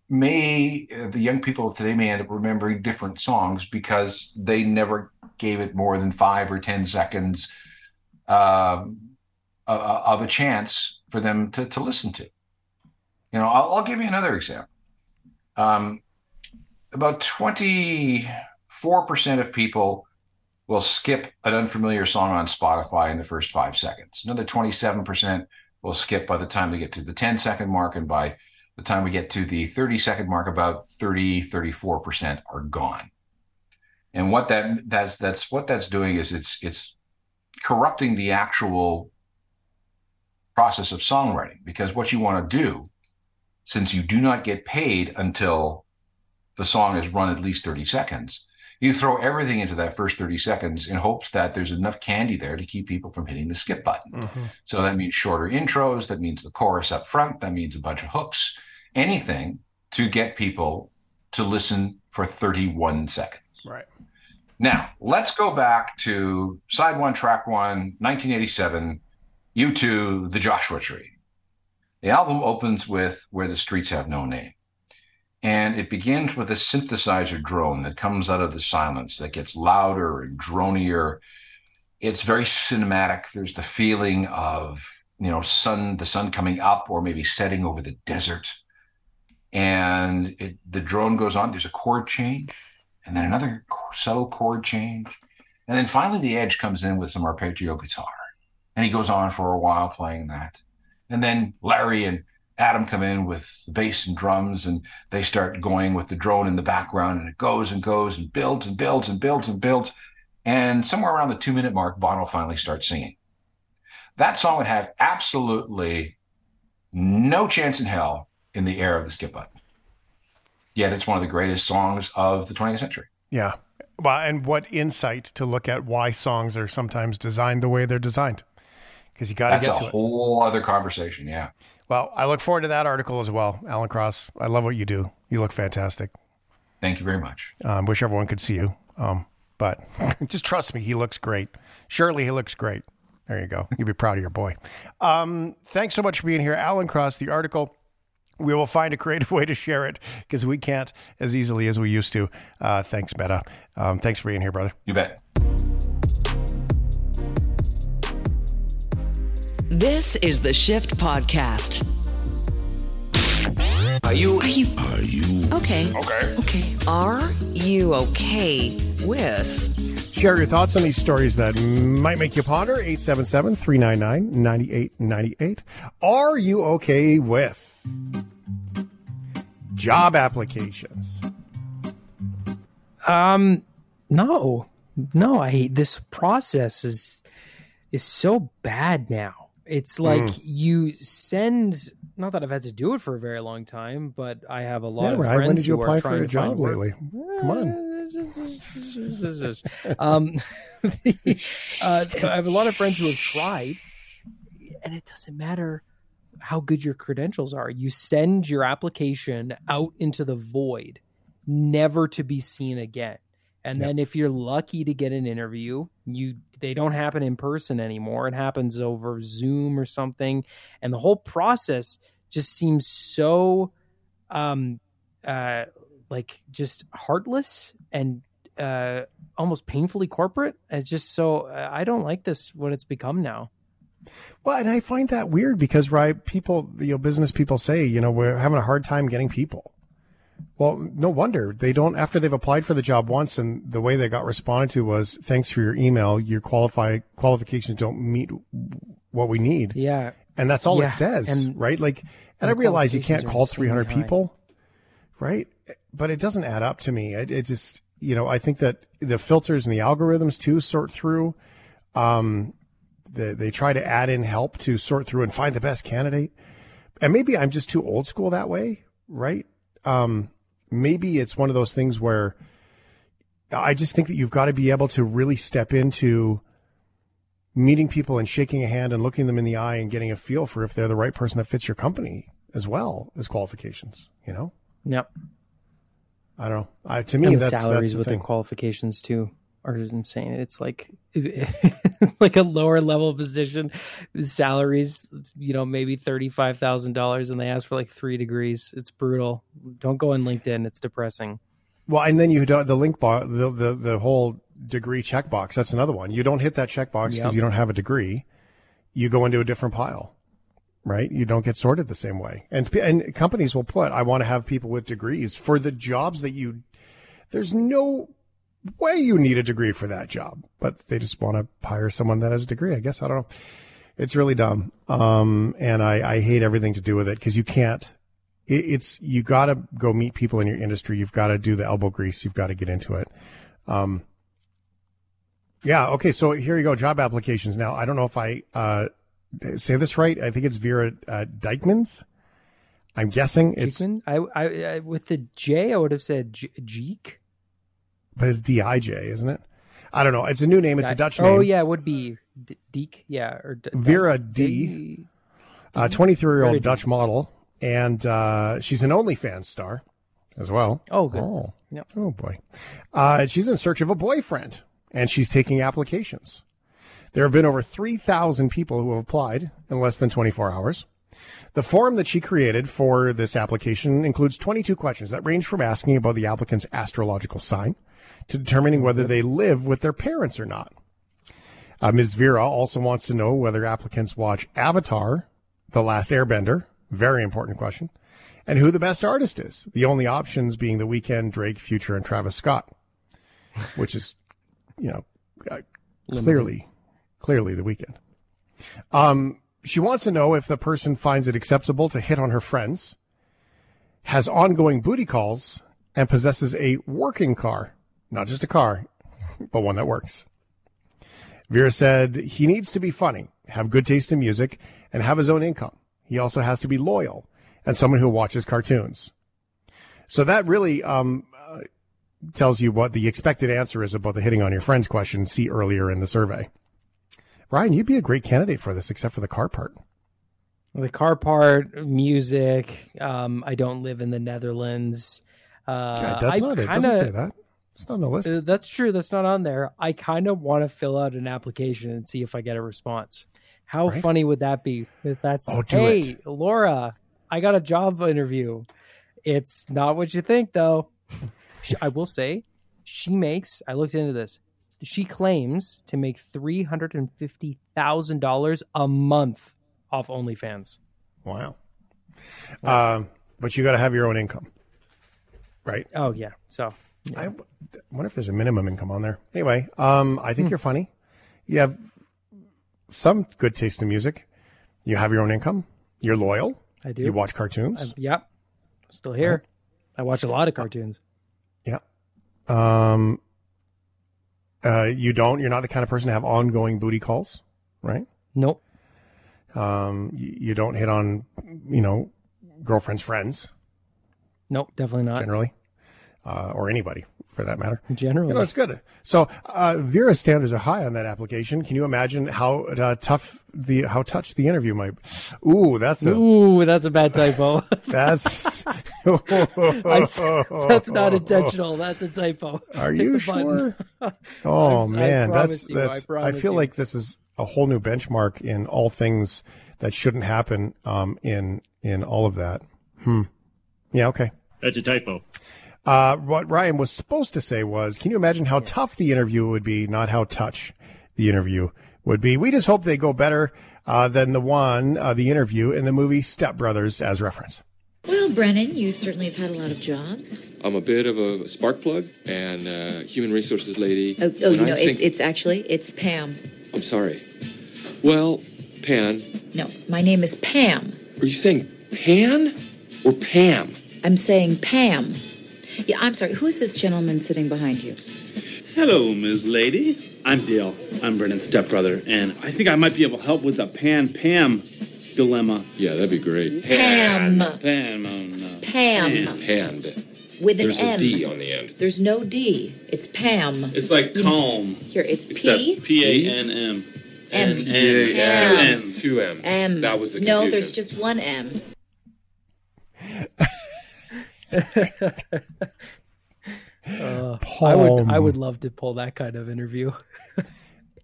may uh, the young people of today may end up remembering different songs because they never gave it more than five or ten seconds uh, of a chance for them to, to listen to. You know, I'll, I'll give you another example. Um, about twenty four percent of people will skip an unfamiliar song on Spotify in the first five seconds. Another twenty seven percent will skip by the time they get to the 10 second mark and by the time we get to the 30 second mark about 30 34% are gone and what that that's that's what that's doing is it's it's corrupting the actual process of songwriting because what you want to do since you do not get paid until the song is run at least 30 seconds you throw everything into that first 30 seconds in hopes that there's enough candy there to keep people from hitting the skip button. Mhm. So that means shorter intros, that means the chorus up front, that means a bunch of hooks, anything to get people to listen for 31 seconds. Right. Now, let's go back to side one, track one, 1987, U2, The Joshua Tree. The album opens with Where the Streets Have No Name. And it begins with a synthesizer drone that comes out of the silence that gets louder and dronier. It's very cinematic. There's the feeling of, you know, sun, the sun coming up or maybe setting over the desert. And it, the drone goes on. There's a chord change and then another subtle chord change. And then finally the edge comes in with some arpeggio guitar. And he goes on for a while playing that. And then Larry and Adam come in with the bass and drums, and they start going with the drone in the background, and it goes and goes and builds and builds and builds and builds. And somewhere around the two minute mark, Bono finally starts singing. That song would have absolutely no chance in hell in the air of the skip button. Yet it's one of the greatest songs of the 20th century. Yeah. Well, and what insight to look at why songs are sometimes designed the way they're designed. Because you got to get That's to a it. whole other conversation. Yeah. Well, I look forward to that article as well, Alan Cross. I love what you do. You look fantastic. Thank you very much. Um, wish everyone could see you. Um, but just trust me, he looks great. Surely he looks great. There you go. You'd be proud of your boy. Um, thanks so much for being here, Alan Cross. The article. We will find a creative way to share it because we can't as easily as we used to. Uh, thanks, Meta. Um, thanks for being here, brother. You bet. This is the Shift Podcast. Are you? Are you Are you? okay? Okay. Okay. Are you okay with Share your thoughts on these stories that might make you ponder. 877 399 9898. Are you okay with job applications? Um, no, no. I hate this process is is so bad now. It's like Mm. you send. Not that I've had to do it for a very long time, but I have a lot Yeah, of right. friends When did you who apply are for trying a to find job work. lately? Come on. um, uh, I have a lot of friends who have tried, and it doesn't matter how good your credentials are. You send your application out into the void, never to be seen again. And then if you're lucky to get an interview, you they don't happen in person anymore. It happens over Zoom or something, and the whole process just seems so um uh like just heartless and uh almost painfully corporate. It's just so I don't like this what it's become now. Well, and I find that weird because, right, people, you know, business people say, you know, we're having a hard time getting people. Well, no wonder they don't, after they've applied for the job once and the way they got responded to was, thanks for your email, your qualify qualifications don't meet what we need. Yeah. And that's all Yeah, it says, and- right? Like, and and I realize you can't call 300 high. people, right? But it doesn't add up to me. It, it just, you know, I think that the filters and the algorithms too sort through. Um, they, they try to add in help to sort through and find the best candidate. And maybe I'm just too old school that way, right? Um, maybe it's one of those things where I just think that you've got to be able to really step into meeting people and shaking a hand and looking them in the eye and getting a feel for if they're the right person that fits your company as well as qualifications, you know? Yep. I don't know. I, to me, and that's, salaries that's with thing. the qualifications too are insane. It's like like a lower level position, salaries, you know, maybe thirty five thousand dollars, and they ask for like three degrees. It's brutal. Don't go on LinkedIn. It's depressing. Well, and then you don't the link bar, the, the the whole degree checkbox. That's another one. You don't hit that checkbox because Yep. you don't have a degree. You go into a different pile, right? You don't get sorted the same way. And and companies will put, I want to have people with degrees for the jobs that you. There's no way you need a degree for that job, but they just want to hire someone that has a degree. I guess I don't know. It's really dumb. Um, and I, I hate everything to do with it because you can't. It, it's you got to go meet people in your industry. You've got to do the elbow grease. You've got to get into it. Um, yeah. Okay. So here you go. Job applications. Now I don't know if I uh, say this right. I think it's Vera uh, Dijkmans. I'm guessing it's, Jeekman? I, I, I with the J, I would have said Jeek. But it's D I J, isn't it? I don't know. It's a new name. It's a Dutch name. Oh yeah, it would be D- Deek. Yeah, or D- Vera D- uh, 23 year old. Dutch model, and uh, she's an OnlyFans star as well. Oh, good. Oh, Yep. oh boy. Uh, she's in search of a boyfriend, and she's taking applications. There have been over 3,000 people who have applied in less than 24 hours. The form that she created for this application includes 22 questions that range from asking about the applicant's astrological sign to determining whether they live with their parents or not. Uh, Ms. Vera also wants to know whether applicants watch Avatar, The Last Airbender, very important question, and who the best artist is. The only options being The Weeknd, Drake, Future, and Travis Scott, which is, you know, uh, clearly, clearly The Weeknd. Um, she wants to know if the person finds it acceptable to hit on her friends, has ongoing booty calls, and possesses a working car. Not just a car, but one that works. Vera said he needs to be funny, have good taste in music, and have his own income. He also has to be loyal and someone who watches cartoons. So that really um, uh, tells you what the expected answer is about the hitting on your friends question. See earlier in the survey. Ryan, you'd be a great candidate for this, except for the car part. The car part, music. Um, I don't live in the Netherlands. Uh, yeah, that's I not it. Kinda, Doesn't say that. It's not on the list. Uh, that's true. That's not on there. I kind of want to fill out an application and see if I get a response. How Right. funny would that be? If that's Oh, hey, it. Laura, I got a job interview. It's not what you think, though. She- I will say, she makes. I looked into this. She claims to make three hundred and fifty thousand dollars a month off OnlyFans. Wow. Um, but you got to have your own income, right? Oh yeah. So I w- wonder if there's a minimum income on there. Anyway, um, I think you're funny. You have some good taste in music. You have your own income. You're loyal. I do. You watch cartoons. I'm- yep. Still here. I watch a lot of cartoons. yeah. Um, uh, you don't. You're not the kind of person to have ongoing booty calls, right? Nope. Um, you, you don't hit on, you know, girlfriends' friends Nope. Definitely not. generally, uh, or anybody for that matter. Generally. You know, it's good. So uh, Vera's standards are high on that application. Can you imagine how uh, tough the how touched the interview might? Ooh, that's a Ooh, that's a bad typo. that's I s- that's not intentional. That's a typo. Are Hit you sure? Oh I'm- I man, that's you, I that's. I, promise feel you. like this is a whole new benchmark in all things that shouldn't happen. Um, in in all of that. Hmm. Yeah. Okay. That's a typo. Uh, what Ryan was supposed to say was, can you imagine how tough the interview would be, not how touch the interview would be? We just hope they go better uh, than the one, uh, the interview in the movie Step Brothers as reference. Well, Brennan, you certainly have had a lot of jobs. I'm a bit of a spark plug and uh, human resources lady. Oh, oh you I know, think- it, it's actually it's Pam. I'm sorry. Well, Pan, No, my name is Pam. are you saying Pan or Pam? I'm saying Pam. Yeah, I'm sorry. Who's this gentleman sitting behind you? Hello, Ms. Lady. I'm Dale. I'm Brennan's stepbrother, and I think I might be able to help with the Pan Pam dilemma. Yeah, that'd be great. Pam. Pam, oh no. Pam. Panned. With an There's M. a D on the end. There's no D. It's Pam. It's like calm. Here, it's Except P. P A N M. M. N Yeah, N. yeah. Two N's. Two M's. M. That was the confusion. No, there's just one M. Uh, I would. I would love to pull that kind of interview.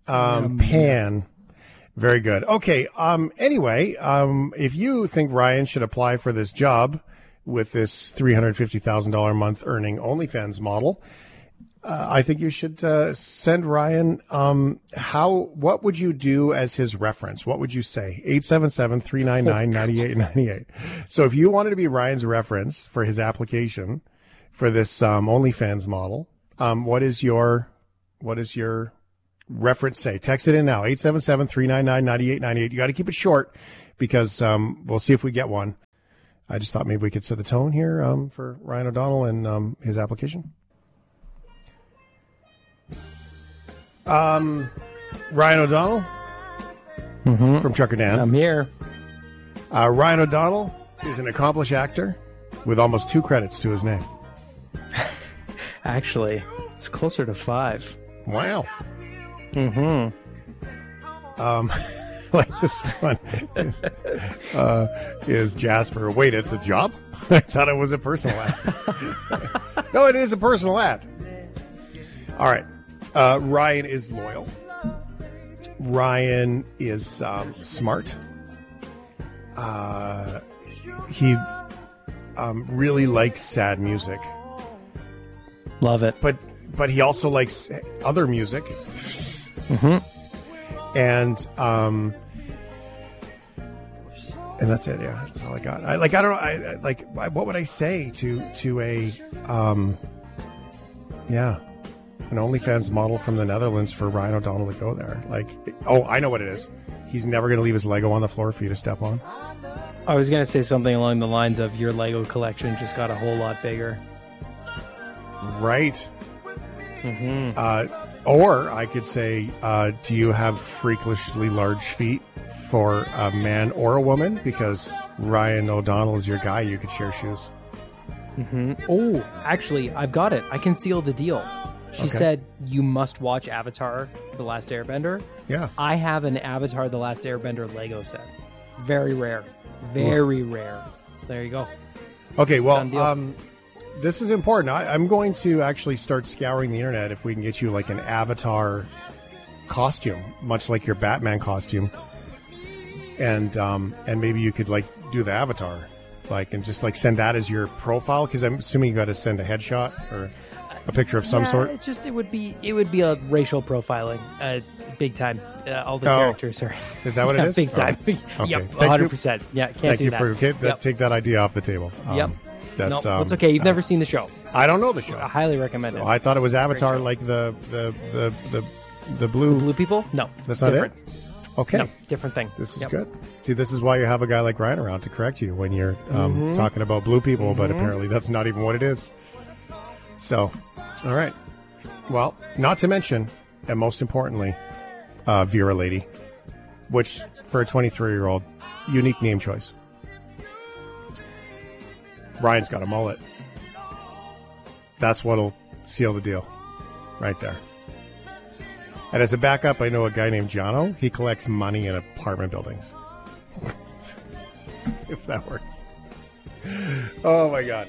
Um, Pan. Very good. Okay. Um, anyway, um, if you think Ryan should apply for this job with this $350,000 a month earning OnlyFans model, uh, I think you should uh, send Ryan. Um, how? What would you do as his reference? What would you say? 877-399-9898. So if you wanted to be Ryan's reference for his application for this um, OnlyFans model, um, what is your what is your reference say? Text it in now. 877-399-9898. You got to keep it short because um, we'll see if we get one. I just thought maybe we could set the tone here um, for Ryan O'Donnell and um, his application. Um, Ryan O'Donnell from Trucker Dan. I'm here. Uh, Ryan O'Donnell is an accomplished actor with almost two credits to his name. Actually, it's closer to five. Wow. Mm-hmm. Um, like this one is, uh, is Jasper. Wait, it's a job? I thought it was a personal ad. no, it is a personal ad. All right. Uh, Ryan is loyal. Ryan is um, smart. uh, he um, really likes sad music. Love it. But but he also likes other music. Mm-hmm. And um, and that's it. Yeah, that's all I got. I like I don't know. I, I like what would I say to to a um, yeah, an OnlyFans model from the Netherlands for Ryan O'Donnell to go there. Like, oh, I know what it is. He's never going to leave his Lego on the floor for you to step on. I was gonna say something along the lines of your Lego collection just got a whole lot bigger. Right. Mm-hmm. Uh, or I could say, uh, do you have freakishly large feet for a man or a woman? Because Ryan O'Donnell is your guy. You could share shoes. Mm-hmm. Oh, actually, I've got it. I can seal the deal. She Okay. said you must watch Avatar: The Last Airbender. Yeah. I have an Avatar: The Last Airbender Lego set. Very rare. Very rare. So there you go. Okay, well, um, this is important. I, I'm going to actually start scouring the internet if we can get you like an avatar costume, much like your Batman costume, and um, and maybe you could like do the avatar, like and just like send that as your profile because I'm assuming you got to send a headshot or a picture of some Yeah, sort. It just it would be it would be a racial profiling, uh, big time. Uh, all the Oh. characters are. Is that what it Yeah, is? Big Oh, time. okay. yep, one hundred percent. Yeah, can't Thank do you that. for that, Yep. take that idea off the table. Um, Yep. That's no, um, it's okay. You've uh, never seen the show. I don't know the show. I highly recommend So it. I thought it was Avatar, like the the the the the blue Blue people? No, That's not different. it. Okay, No, different thing. this is Yep. good. See, this is why you have a guy like Ryan around to correct you when you're um, Mhm. talking about blue people, but Mhm. apparently that's not even what it is. So, all right. Well, not to mention, and most importantly, uh, Vera Lady, which for a 23 year old, unique name choice. Ryan's got a mullet. That's what'll seal the deal, right there. And as a backup, I know a guy named Jono. He collects money in apartment buildings. if that works. Oh my god.